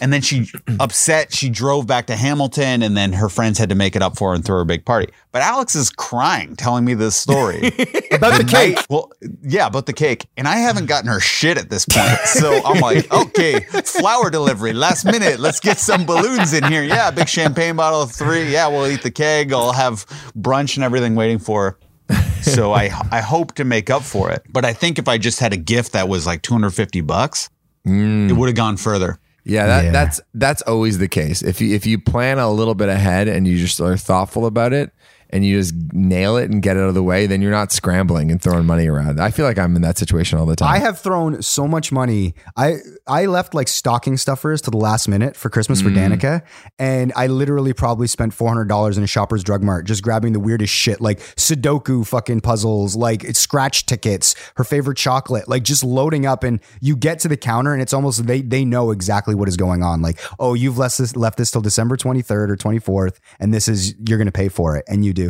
And then she upset. She drove back to Hamilton, and then her friends had to make it up for her and throw her a big party. But Alex is crying, telling me this story About the cake. Well, yeah, about the cake, and I haven't gotten her shit at this point. So I'm like, okay, flower delivery, last minute. Let's get some balloons in here. Yeah, big champagne bottle of three. Yeah, we'll eat the keg. I'll have brunch and everything waiting for her. So I I hope to make up for it. But I think if I just had a gift that was like 250 bucks, mm. it would have gone further. Yeah, that, Yeah. that's that's always the case. If you if you plan a little bit ahead and you just are thoughtful about it and you just nail it and get it out of the way, then you're not scrambling and throwing money around. I feel like I'm in that situation all the time. I have thrown so much money. I I left like stocking stuffers to the last minute for Christmas for mm. Danica, and I literally probably spent four hundred dollars in a Shoppers Drug Mart just grabbing the weirdest shit, like Sudoku fucking puzzles, like scratch tickets, her favorite chocolate, like just loading up. And you get to the counter, and it's almost they they know exactly what is going on. Like, oh, you've left this left this till December twenty third or twenty fourth, and this is you're gonna pay for it, and you do.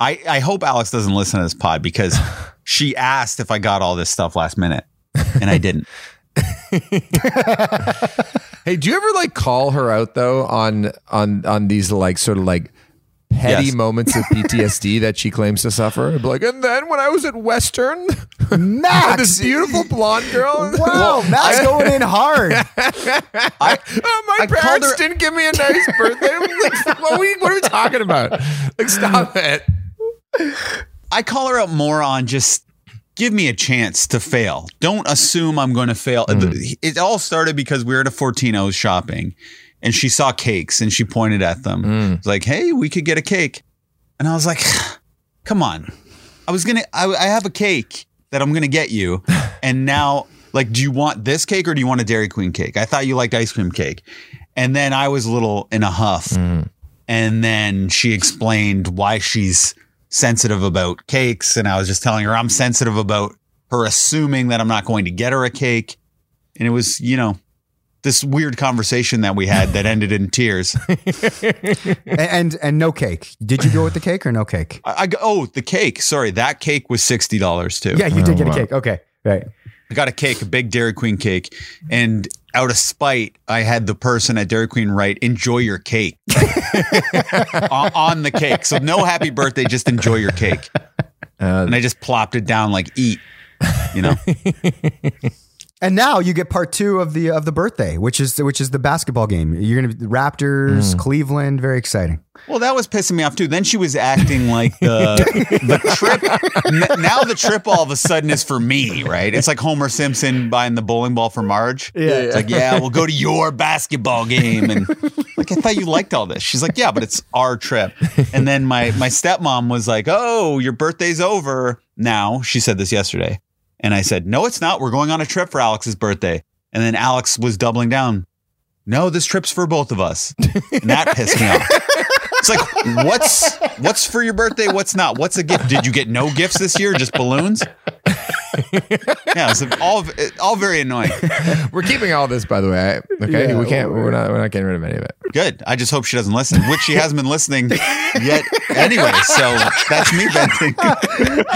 I, I hope Alex doesn't listen to this pod because she asked if I got all this stuff last minute and I didn't. Hey, do you ever like call her out though on on on these like sort of like petty Yes. moments of PTSD that she claims to suffer? Be like, and then when I was at Western, Max, this beautiful blonde girl. Wow, Max going in hard. I, Oh, my I parents her- didn't give me a nice birthday. I'm like, what, are we, what are we talking about? Like, stop it. I call her out more on just give me a chance to fail. Don't assume I'm going to fail. Mm-hmm. It all started because we were at a Fortino's shopping and she saw cakes and she pointed at them. Mm. It's like, hey, we could get a cake. And I was like, come on. I was going to, I have a cake that I'm going to get you. And now, like, do you want this cake or do you want a Dairy Queen cake? I thought you liked ice cream cake. And then I was a little in a huff. Mm. And then she explained why she's sensitive about cakes. And I was just telling her I'm sensitive about her assuming that I'm not going to get her a cake. And it was, you know, this weird conversation that we had that ended in tears. and, and and no cake. Did you go with the cake or no cake? I, I oh, the cake. Sorry, that cake was sixty dollars too. Yeah, you did get a oh, cake. Okay, right. I got a cake, a big Dairy Queen cake, and out of spite, I had the person at Dairy Queen write "Enjoy your cake" on, on the cake. So no happy birthday, just enjoy your cake. Uh, and I just plopped it down like eat. You know, And now you get part two of the of the birthday, which is which is the basketball game. You're gonna be Raptors, mm. Cleveland. Very exciting. well, that was pissing me off too. Then she was acting like the the trip. n- Now the trip all of a sudden is for me, right? It's like Homer Simpson buying the bowling ball for Marge. Yeah. it's like yeah, we'll go to your basketball game, and like I thought you liked all this. She's like, yeah, but it's our trip. And then my my stepmom was like, oh, your birthday's over now. She said this yesterday, and I said, no, it's not. We're going on a trip for Alex's birthday. And then Alex was doubling down. No, this trip's for both of us. And that pissed me off. It's like, what's what's for your birthday? What's not? What's a gift? Did you get no gifts this year? Just balloons? Yeah, it's all all very annoying. We're keeping all this, by the way. Okay, Yeah, we can't. We're not. We're not getting rid of any of it. Good. I just hope she doesn't listen, which she hasn't been listening yet anyway. So that's me venting.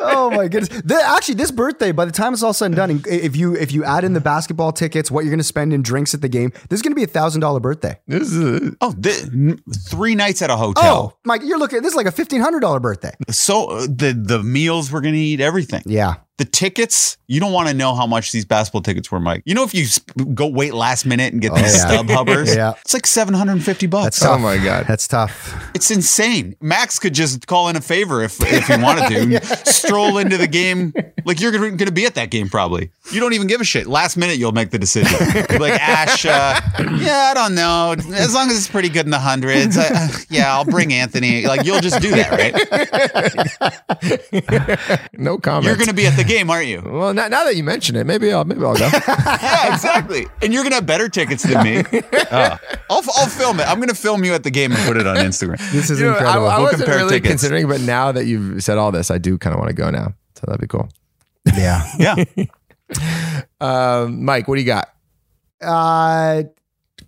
oh my goodness! The- actually, this birthday, by the time it's all said and done, if you if you add in the basketball tickets, what you're going to spend in drinks at the game, this is going to be a thousand dollar birthday. This is Oh, thi- three nights at a hotel. Oh, Mike, you're looking. This is like a fifteen hundred dollar birthday. So uh, the the meals we're gonna eat, everything. Yeah. Yeah. The tickets, you don't want to know how much these basketball tickets were, Mike. You know, if you sp- go wait last minute and get Oh, these yeah. stub hubbers, Yeah. it's like 750 bucks. That's tough. Oh my God. That's tough. It's insane. Max could just call in a favor if if he wanted to, and stroll into the game like you're going to be at that game. Probably you don't even give a shit. Last minute, you'll make the decision. Like Ash, uh, yeah, I don't know. As long as it's pretty good in the hundreds, I, uh, yeah, I'll bring Anthony. Like you'll just do that, right? no comment. You're going to be at the game, aren't you? Well, now, now that you mention it, maybe I'll maybe I'll go. Yeah, exactly. And you're going to have better tickets than me. Uh, I'll I'll film it. I'm going to film you at the game and put it on Instagram. This is You know, I, incredible. I We'll wasn't compare really tickets. considering, but now that you've said all this, I do kind of want to go now. So that'd be cool. yeah. Yeah. Um, Mike, what do you got? Uh,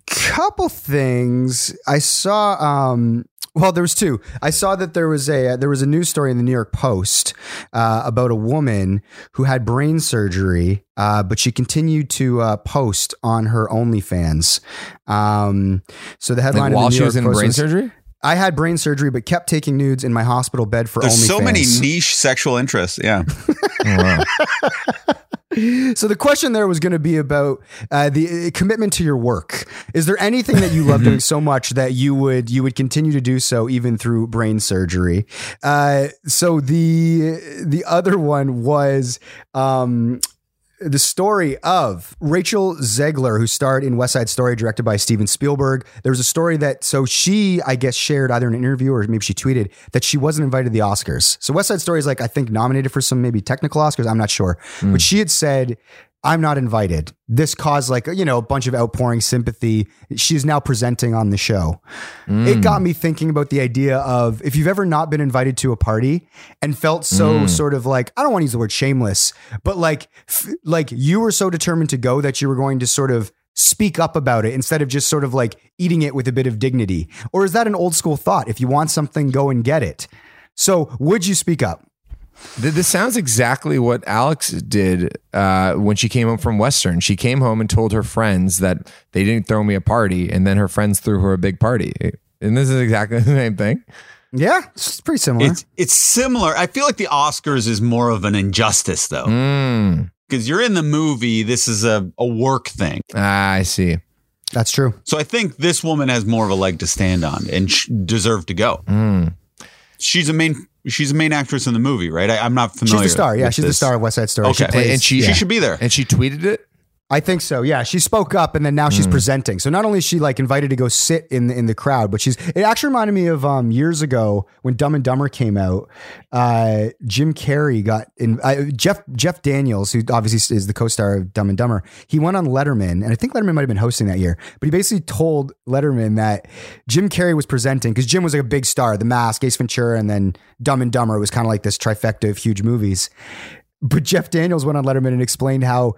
couple things. I saw. Um, well, there was two. I saw that there was a uh, there was a news story in the New York Post uh, about a woman who had brain surgery, uh, but she continued to uh, post on her OnlyFans. Um, so the headline Like in the while New she was in Post brain surgery? I had brain surgery, but kept taking nudes in my hospital bed for There's OnlyFans. so many niche sexual interests. Yeah. So the question there was going to be about uh, the uh, commitment to your work. Is there anything that you love doing so much that you would you would continue to do so even through brain surgery? Uh, so the the other one was. Um, the story of Rachel Zegler, who starred in West Side Story, directed by Steven Spielberg. There was a story that, so she, I guess, shared either in an interview or maybe she tweeted that she wasn't invited to the Oscars. So West Side Story is like, I think, nominated for some maybe technical Oscars. I'm not sure. But hmm. she had said, I'm not invited. This caused like, you know, a bunch of outpouring sympathy. She's now presenting on the show. It mm. got me thinking about the idea of if you've ever not been invited to a party and felt so mm. sort of like, I don't want to use the word shameless, but like, f- like you were so determined to go that you were going to sort of speak up about it instead of just sort of like eating it with a bit of dignity. Or is that an old school thought? If you want something, go and get it. So would you speak up? Th- This sounds exactly what Alex did uh, when she came home from Western. She came home and told her friends that they didn't throw me a party, and then her friends threw her a big party. And this is exactly the same thing. Yeah, it's pretty similar. It's it's similar. I feel like the Oscars is more of an injustice though. Mm. Because you're in the movie, this is a, a work thing. Ah, I see. That's true. So I think this woman has more of a leg to stand on and sh- deserve to go. Mm. She's a main she's a main actress in the movie, right? I, I'm not familiar. She's the star. Yeah, with she's the star of West Side Story. Okay. She plays, And she- She should be there. And she tweeted it. I think so. Yeah, she spoke up, and then now she's presenting. So not only is she like invited to go sit in the, in the crowd, but she's. It actually reminded me of um, years ago when Dumb and Dumber came out. Uh, Jim Carrey got in. Uh, Jeff Jeff Daniels, who obviously is the co-star of Dumb and Dumber, he went on Letterman, and I think Letterman might have been hosting that year. But he basically told Letterman that Jim Carrey was presenting because Jim was like a big star, The Mask, Ace Ventura, and then Dumb and Dumber was kind of like this trifecta of huge movies. But Jeff Daniels went on Letterman and explained how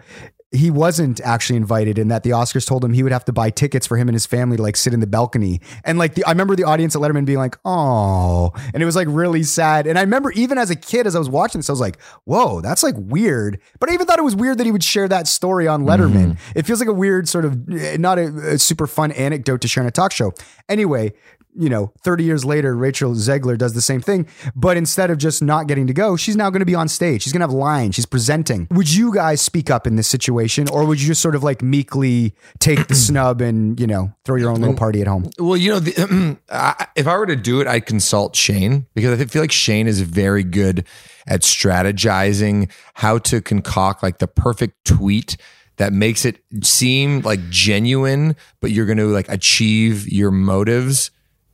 he wasn't actually invited and that the Oscars told him he would have to buy tickets for him and his family to like sit in the balcony. And like the I remember the audience at Letterman being like, "Oh." And it was like really sad. And I remember even as a kid as I was watching this I was like, "Whoa, that's like weird." But I even thought it was weird that he would share that story on Letterman. It feels like a weird sort of eh, not a, a super fun anecdote to share in a talk show. Anyway, you know, 30 years later, Rachel Zegler does the same thing, but instead of just not getting to go, she's now going to be on stage. She's going to have lines. She's presenting. Would you guys speak up in this situation, or would you just sort of like meekly take the snub and, you know, throw your own little party at home? Well, you know, the, I- if I were to do it, I'd consult Shane because I feel like Shane is very good at strategizing how to concoct like the perfect tweet that makes it seem like genuine, but you're going to like achieve your motives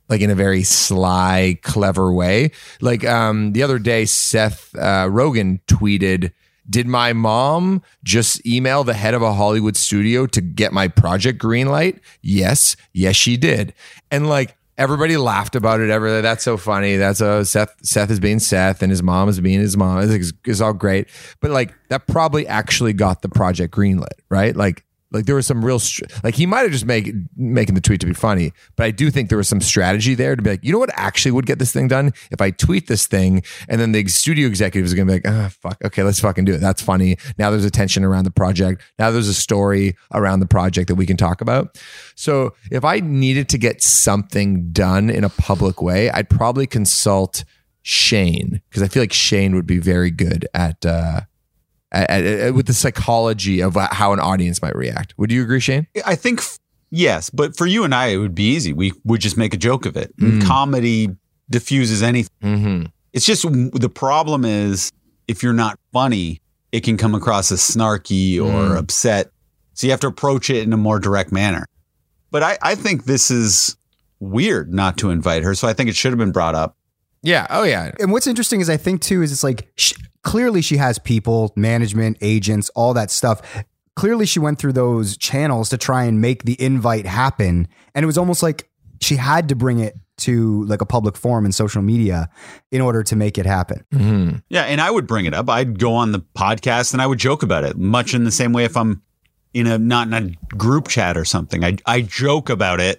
like in a very sly, clever way. Like um, the other day, Seth uh, Rogen tweeted, "Did my mom just email the head of a Hollywood studio to get my project green light?" Yes, yes, she did. And like everybody laughed about it. Ever that's so funny. That's a Seth. Seth is being Seth, and his mom is being his mom. It's, it's all great. But like that probably actually got the project greenlit, right? Like Like there was some real, str- like he might have just make making the tweet to be funny, but I do think there was some strategy there to be like, you know what actually would get this thing done if I tweet this thing, and then the studio executives are gonna be like, ah, fuck, okay, let's fucking do it. That's funny. Now there's attention around the project. Now there's a story around the project that we can talk about. So if I needed to get something done in a public way, I'd probably consult Shane because I feel like Shane would be very good at. uh at, at- at- with the psychology of how an audience might react. Would you agree, Shane? I think f- yes, but for you and I, it would be easy. We would just make a joke of it. Mm. Comedy diffuses anything. Mm-hmm. It's just the problem is if you're not funny, it can come across as snarky or Mm. upset. So you have to approach it in a more direct manner. But I, I think this is weird not to invite her. So I think it should have been brought up. Yeah. Oh, yeah. And what's interesting is I think too is it's like sh- clearly she has people, management, agents, all that stuff. Clearly she went through those channels to try and make the invite happen, and it was almost like she had to bring it to like a public forum and social media in order to make it happen. Mm-hmm. Yeah, and I would bring it up. I'd go on the podcast and I would joke about it, much in the same way if I'm in a not in a group chat or something. I I joke about it,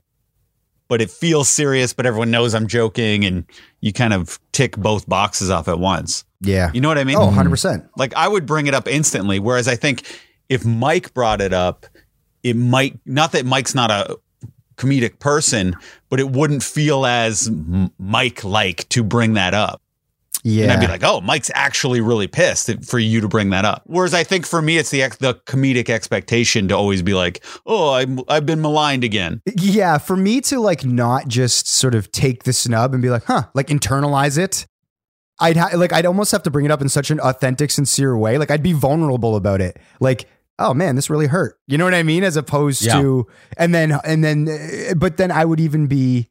but it feels serious, but everyone knows I'm joking and you kind of tick both boxes off at once. Yeah. You know what I mean? Oh, 100%. Mm-hmm. Like I would bring it up instantly whereas I think if Mike brought it up, it might not that Mike's not a comedic person, but it wouldn't feel as Mike like to bring that up. Yeah. And I'd be like, oh, Mike's actually really pissed for you to bring that up. Whereas I think for me, it's the ex- the comedic expectation to always be like, oh, I'm, I've been maligned again. Yeah, for me to like not just sort of take the snub and be like, huh, like internalize it. I'd ha- like I'd almost have to bring it up in such an authentic, sincere way. Like I'd be vulnerable about it. Like, oh man, this really hurt. You know what I mean? As opposed Yeah. to, and then and then, uh, but then I would even be,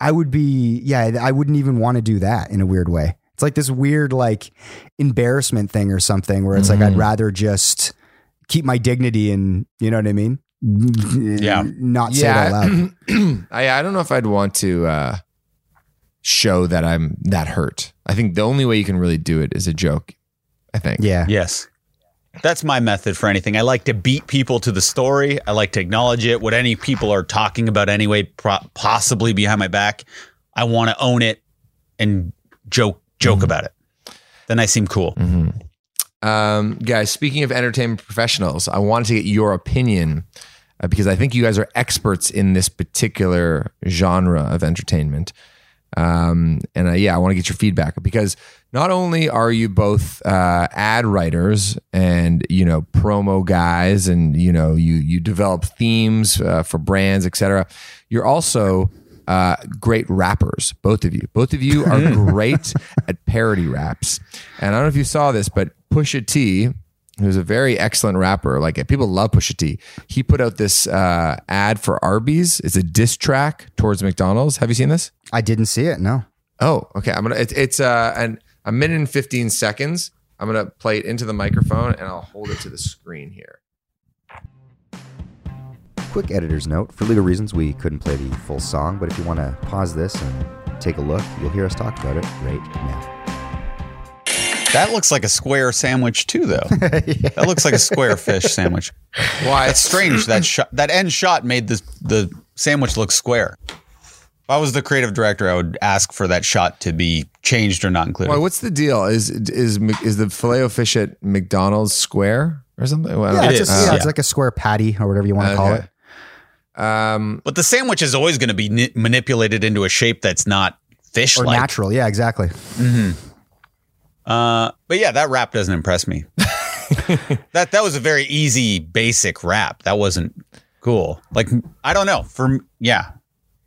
I would be, yeah, I wouldn't even want to do that in a weird way. It's like this weird like embarrassment thing or something where it's like I'd rather just keep my dignity and you know what I mean? Yeah. Not say it out loud. I, I don't know if I'd want to uh, show that I'm that hurt. I think the only way you can really do it is a joke. I think. Yeah. Yes. That's my method for anything. I like to beat people to the story. I like to acknowledge it. What any people are talking about anyway, pro- possibly behind my back, I want to own it and joke joke about it. Then I seem cool. Um, guys, speaking of entertainment professionals, I wanted to get your opinion uh, because I think you guys are experts in this particular genre of entertainment. Um, and uh, yeah, I want to get your feedback because not only are you both uh, ad writers and you know promo guys, and you know you you develop themes uh, for brands, etc. You're also uh, great rappers, both of you. Both of you are great at parody raps. And I don't know if you saw this, but Pusha T, who's a very excellent rapper, like people love Pusha T. He put out this uh, ad for Arby's. It's a diss track towards McDonald's. Have you seen this? I didn't see it. No. Oh, okay. I'm gonna. It's it's uh, an a minute and fifteen seconds. I'm gonna play it into the microphone and I'll hold it to the screen here. Quick editor's note. For legal reasons, we couldn't play the full song, but if you want to pause this and take a look, you'll hear us talk about it right now. That looks like a square sandwich too, though. That looks like a square fish sandwich. Why? It's strange that shot, that end shot made the the sandwich look square. If I was the creative director, I would ask for that shot to be changed or not included. Why? What's the deal? Is is is the filet o fish at McDonald's square or something? Well, Yeah, don't- it's, is, a, yeah, yeah. it's like a square patty or whatever you want to call it. Um, But the sandwich is always going to be ni- manipulated into a shape that's not fish Or like. natural. Yeah, exactly. Uh, but yeah, that rap doesn't impress me. that that was a very easy, basic rap. That wasn't cool. Like I don't know. For yeah,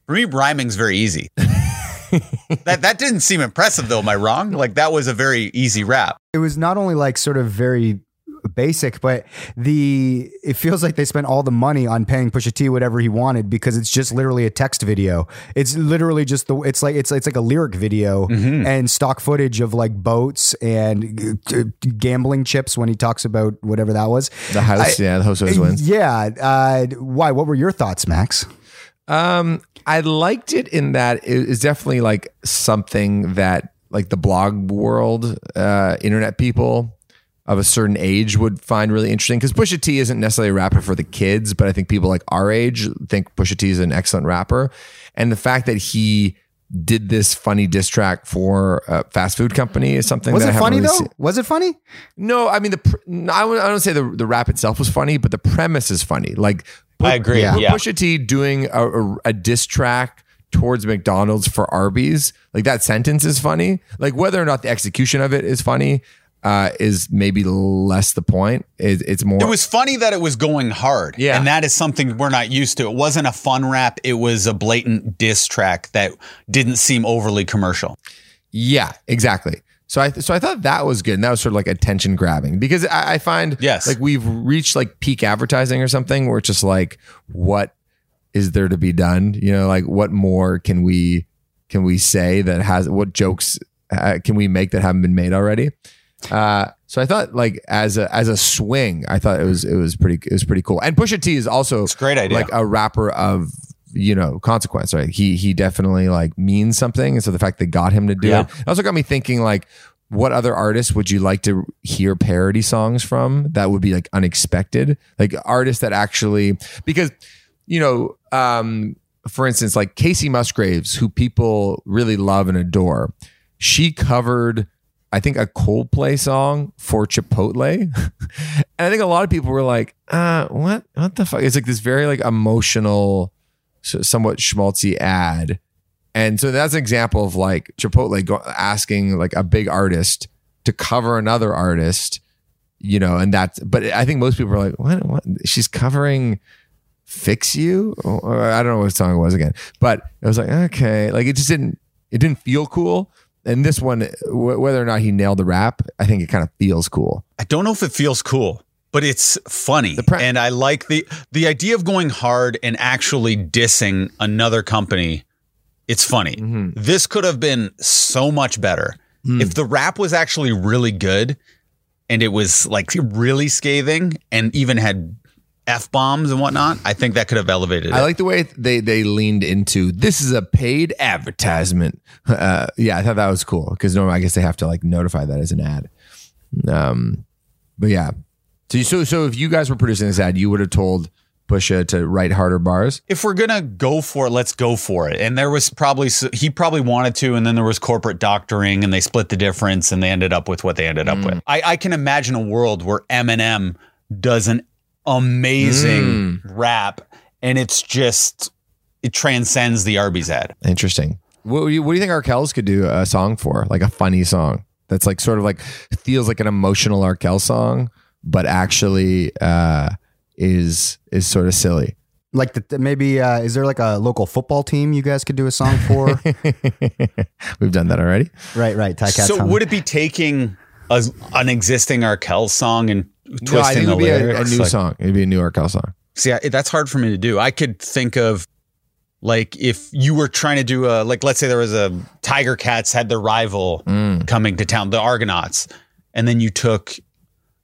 for me, rhyming's very easy. that that didn't seem impressive though. Am I wrong? Like that was a very easy rap. It was not only like sort of very basic, but the it feels like they spent all the money on paying Pusha T whatever he wanted because it's just literally a text video. It's literally just the it's like it's it's like a lyric video and stock footage of like boats and uh, gambling chips when he talks about whatever that was. the house, yeah, the host always wins. Yeah. Uh, why? What were your thoughts, Max? Um, I liked it in that it is definitely like something that like the blog world, uh, internet people of a certain age would find really interesting because Pusha T isn't necessarily a rapper for the kids, but I think people like our age think Pusha T is an excellent rapper, and the fact that he did this funny diss track for a fast food company is something. Was that it haven't funny really though? seen. Was it funny? No, I mean the. pr- no, I don't say the the rap itself was funny, but the premise is funny. Like I agree, put yeah. Pusha T doing a, a, a diss track towards McDonald's for Arby's, like that sentence is funny. Like whether or not the execution of it is funny uh, is maybe less the point. It, it's more. It was funny that it was going hard. Yeah. And that is something we're not used to. It wasn't a fun rap. It was a blatant diss track that didn't seem overly commercial. Yeah, exactly. So I so I thought that was good, and that was sort of like attention grabbing because I, I find Yes. like we've reached like peak advertising or something where it's just like what is there to be done? You know, like what more can we can we say that has what jokes uh, can we make that haven't been made already? Uh, so I thought like as a as a swing, I thought it was it was pretty it was pretty cool. And Pusha T is also It's a great idea. like a rapper of you know consequence right he he definitely like means something and so the fact they got him to do Yeah. it it also got me thinking like what other artists would you like to hear parody songs from that would be like unexpected like artists that actually because you know um for instance like Kacey Musgraves who people really love and adore she covered I think a Coldplay song for Chipotle. and I think a lot of people were like, uh, what what the fuck? It's like this very like emotional, somewhat schmaltzy ad. And so that's an example of like Chipotle go, asking like a big artist to cover another artist, you know, and that's but I think most people are like, what, what? she's covering Fix You? Or I don't know what song it was again. But it was like, okay. Like it just didn't it didn't feel cool. And this one, wh- whether or not he nailed the rap, I think it kind of feels cool. I don't know if it feels cool, but it's funny. pre- and I like the the idea of going hard and actually dissing another company. It's funny. Mm-hmm. This could have been so much better. Hmm. If the rap was actually really good and it was like really scathing and even had F bombs and whatnot, I think that could have elevated it. I it. like the way they they leaned into this is a paid advertisement. Uh, yeah, I thought that was cool because normally I guess they have to like notify that as an ad. Um, but yeah, so so so if you guys were producing this ad, you would have told Pusha to write harder bars. if we're gonna go for it, let's go for it. And there was probably he probably wanted to, and then there was corporate doctoring, and they split the difference, and they ended up with what they ended up with. I, I can imagine a world where Eminem does an amazing rap, and it's just it transcends the Arby's ad. Interesting. What do you what do you think Arkells could do a song for? Like a funny song that's like sort of like feels like an emotional Arkells song, but actually uh, is is sort of silly. Like the, maybe uh, is there like a local football team you guys could do a song for? We've done that already. right, right. Ty Cat's so Humming. would it be taking a, an existing Arkells song and twisting no, I think it the would be a, a new Like- song. It'd be a new York Arkells song. See, I, that's hard for me to do. I could think of like if you were trying to do a like let's say there was a Tiger Cats had their rival Mm. coming to town, the Argonauts, and then you took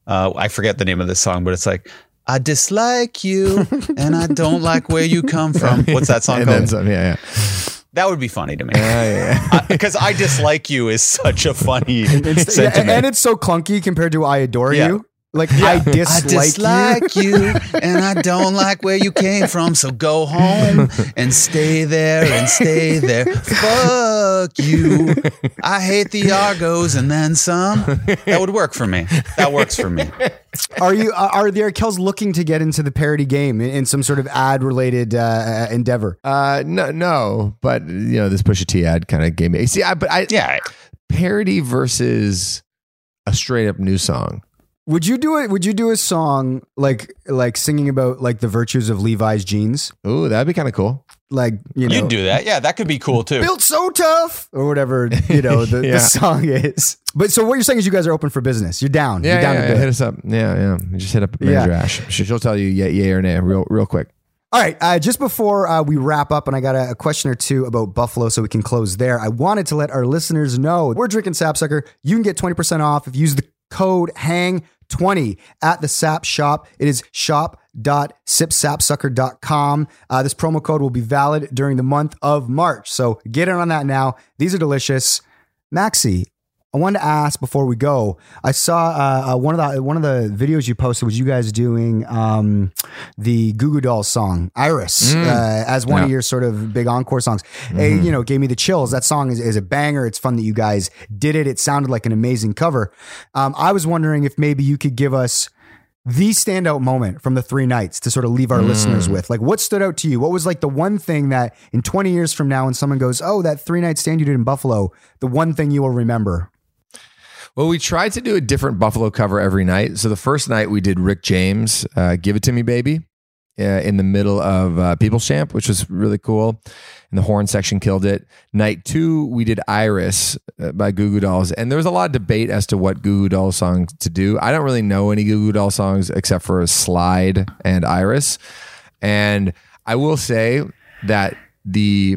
uh I forget the name of this song, but it's like I dislike you and I don't like where you come from. What's that song called? some, yeah, yeah. that would be funny to me. Yeah, yeah, Because I dislike you is such a funny It's- yeah, and it's so clunky compared to I adore Yeah. you. Like I dislike, you. you, and I don't like where you came from. So go home and stay there and stay there. Fuck you. I hate the Argos and then some. That would work for me. That works for me. Are you are the Arkells looking to get into the parody game in, in some sort of ad related uh, endeavor? Uh, no, no, but you know this Pusha T ad kind of gave me. See, I, but I Yeah. parody versus a straight up new song. Would you do it? Would you do a song like like singing about like the virtues of Levi's jeans? Ooh, that'd be kind of cool. Like you know, You'd do that. Yeah, that could be cool too. built so tough or whatever you know the, Yeah. the song is. But so what you're saying is you guys are open for business. You're down. Yeah, you're down yeah, to yeah, hit us up. Yeah, yeah. You Just hit up Yeah. Ash. She- She'll tell you yeah, yay or nay real, real quick. All right. Uh, just before uh, we wrap up, and I got a, a question or two about Buffalo so we can close there. I wanted to let our listeners know we're drinking Sapsucker. You can get 20% off if you use the code HANG20 at the Sap shop. It is shop.sipsapsucker.com. Uh, this promo code will be valid during the month of March. So get in on that now. These are delicious. Maxi, I wanted to ask before we go. I saw uh, uh, one of the one of the videos you posted was you guys doing um, the Goo Goo Dolls song "Iris" Mm. uh, as one of your sort of big encore songs. It, Mhm. you know, gave me the chills. That song is, is a banger. It's fun that you guys did it. It sounded like an amazing cover. Um, I was wondering if maybe you could give us the standout moment from the three nights to sort of leave our Mm. listeners with? Like, what stood out to you? What was like the one thing that in 20 years from now, when someone goes, Oh, that three night stand you did in Buffalo, the one thing you will remember? Well, we tried to do a different Buffalo cover every night. So the first night we did Rick James, uh, "Give It to Me, Baby," uh, in the middle of uh, People's Champ, which was really cool, and the horn section killed it. Night two we did "Iris" uh, by Goo Goo Dolls, and there was a lot of debate as to what Goo Goo Dolls songs to do. I don't really know any Goo Goo Dolls songs except for "Slide" and "Iris," and I will say that the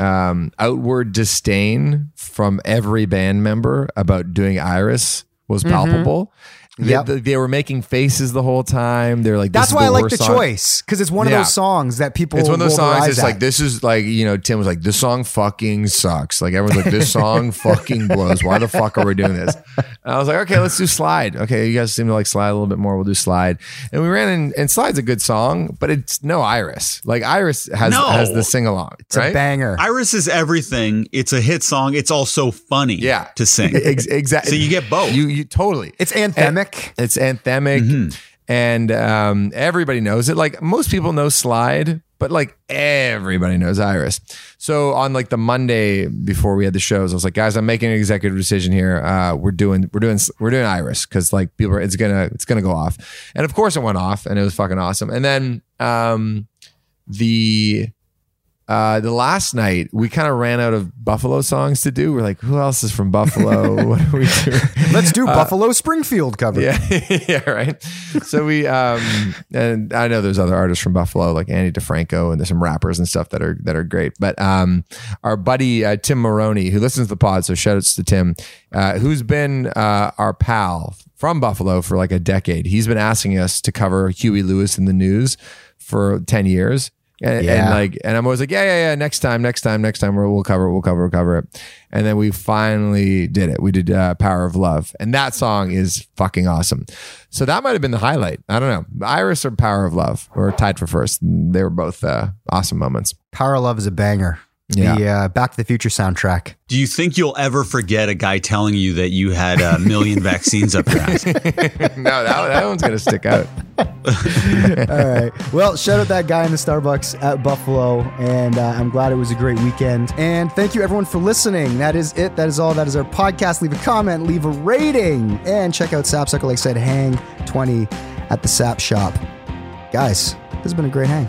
um, outward disdain from every band member about doing Iris was Mhm. palpable. They- Yep. They, they were making faces the whole time. They're like, this That's is why I like the song. choice because it's one of Yeah. those songs that people. It's one of those songs. eyes It's at. like this is like you know Tim was like this song fucking sucks. Like everyone's like this song fucking blows. Why the fuck are we doing this? And I was like, okay, let's do slide. Okay, you guys seem to like slide a little bit more. We'll do slide. And we ran in, and slide's a good song, but it's no Iris. Like Iris has No. has the sing along. It's right? banger. Iris is everything. It's a hit song. It's also funny Yeah. to sing. Exactly. So you get both. You you totally. it's anthemic. It's anthemic, and um, everybody knows it. Like most people know slide, but like everybody knows Iris. So on like the Monday before we had the shows, I was like, guys, I'm making an executive decision here. Uh, we're doing we're doing we're doing Iris because like people are, it's gonna it's gonna go off, and of course it went off, and it was fucking awesome. And then um, the uh, the last night we kind of ran out of Buffalo songs to do. We're like, who else is from Buffalo? what do we do? Let's do Uh, Buffalo Springfield cover. Yeah, yeah, right. So we, um, and I know there's other artists from Buffalo like Ani DiFranco, and there's some rappers and stuff that are that are great. But um, our buddy uh, Tim Maroney, who listens to the pod, so shout outs to Tim, uh, who's been uh, our pal from Buffalo for like a decade. He's been asking us to cover Huey Lewis and the News for ten years. And, Yeah. and like, and I'm always like, yeah, yeah, yeah. Next time, next time, next time, we'll, we'll cover it, we'll cover, it, we'll cover it. And then we finally did it. We did uh, "Power of Love," and that song is fucking awesome. So that might have been the highlight. I don't know. Iris or "Power of Love" were tied for first. They were both uh, awesome moments. Power of Love is a banger. Yeah. The uh, Back to the Future soundtrack. Do you think you'll ever forget a guy telling you that you had a million vaccines up your ass? no, that, that one's gonna stick out. All right. Well, shout out that guy in the Starbucks at Buffalo. And uh, I'm glad it was a great weekend. And thank you, everyone, for listening. That is it. That is all. That is our podcast. Leave a comment, leave a rating, and check out Sapsucker, like I said, hang 20 at the Sap Shop. Guys, this has been a great hang.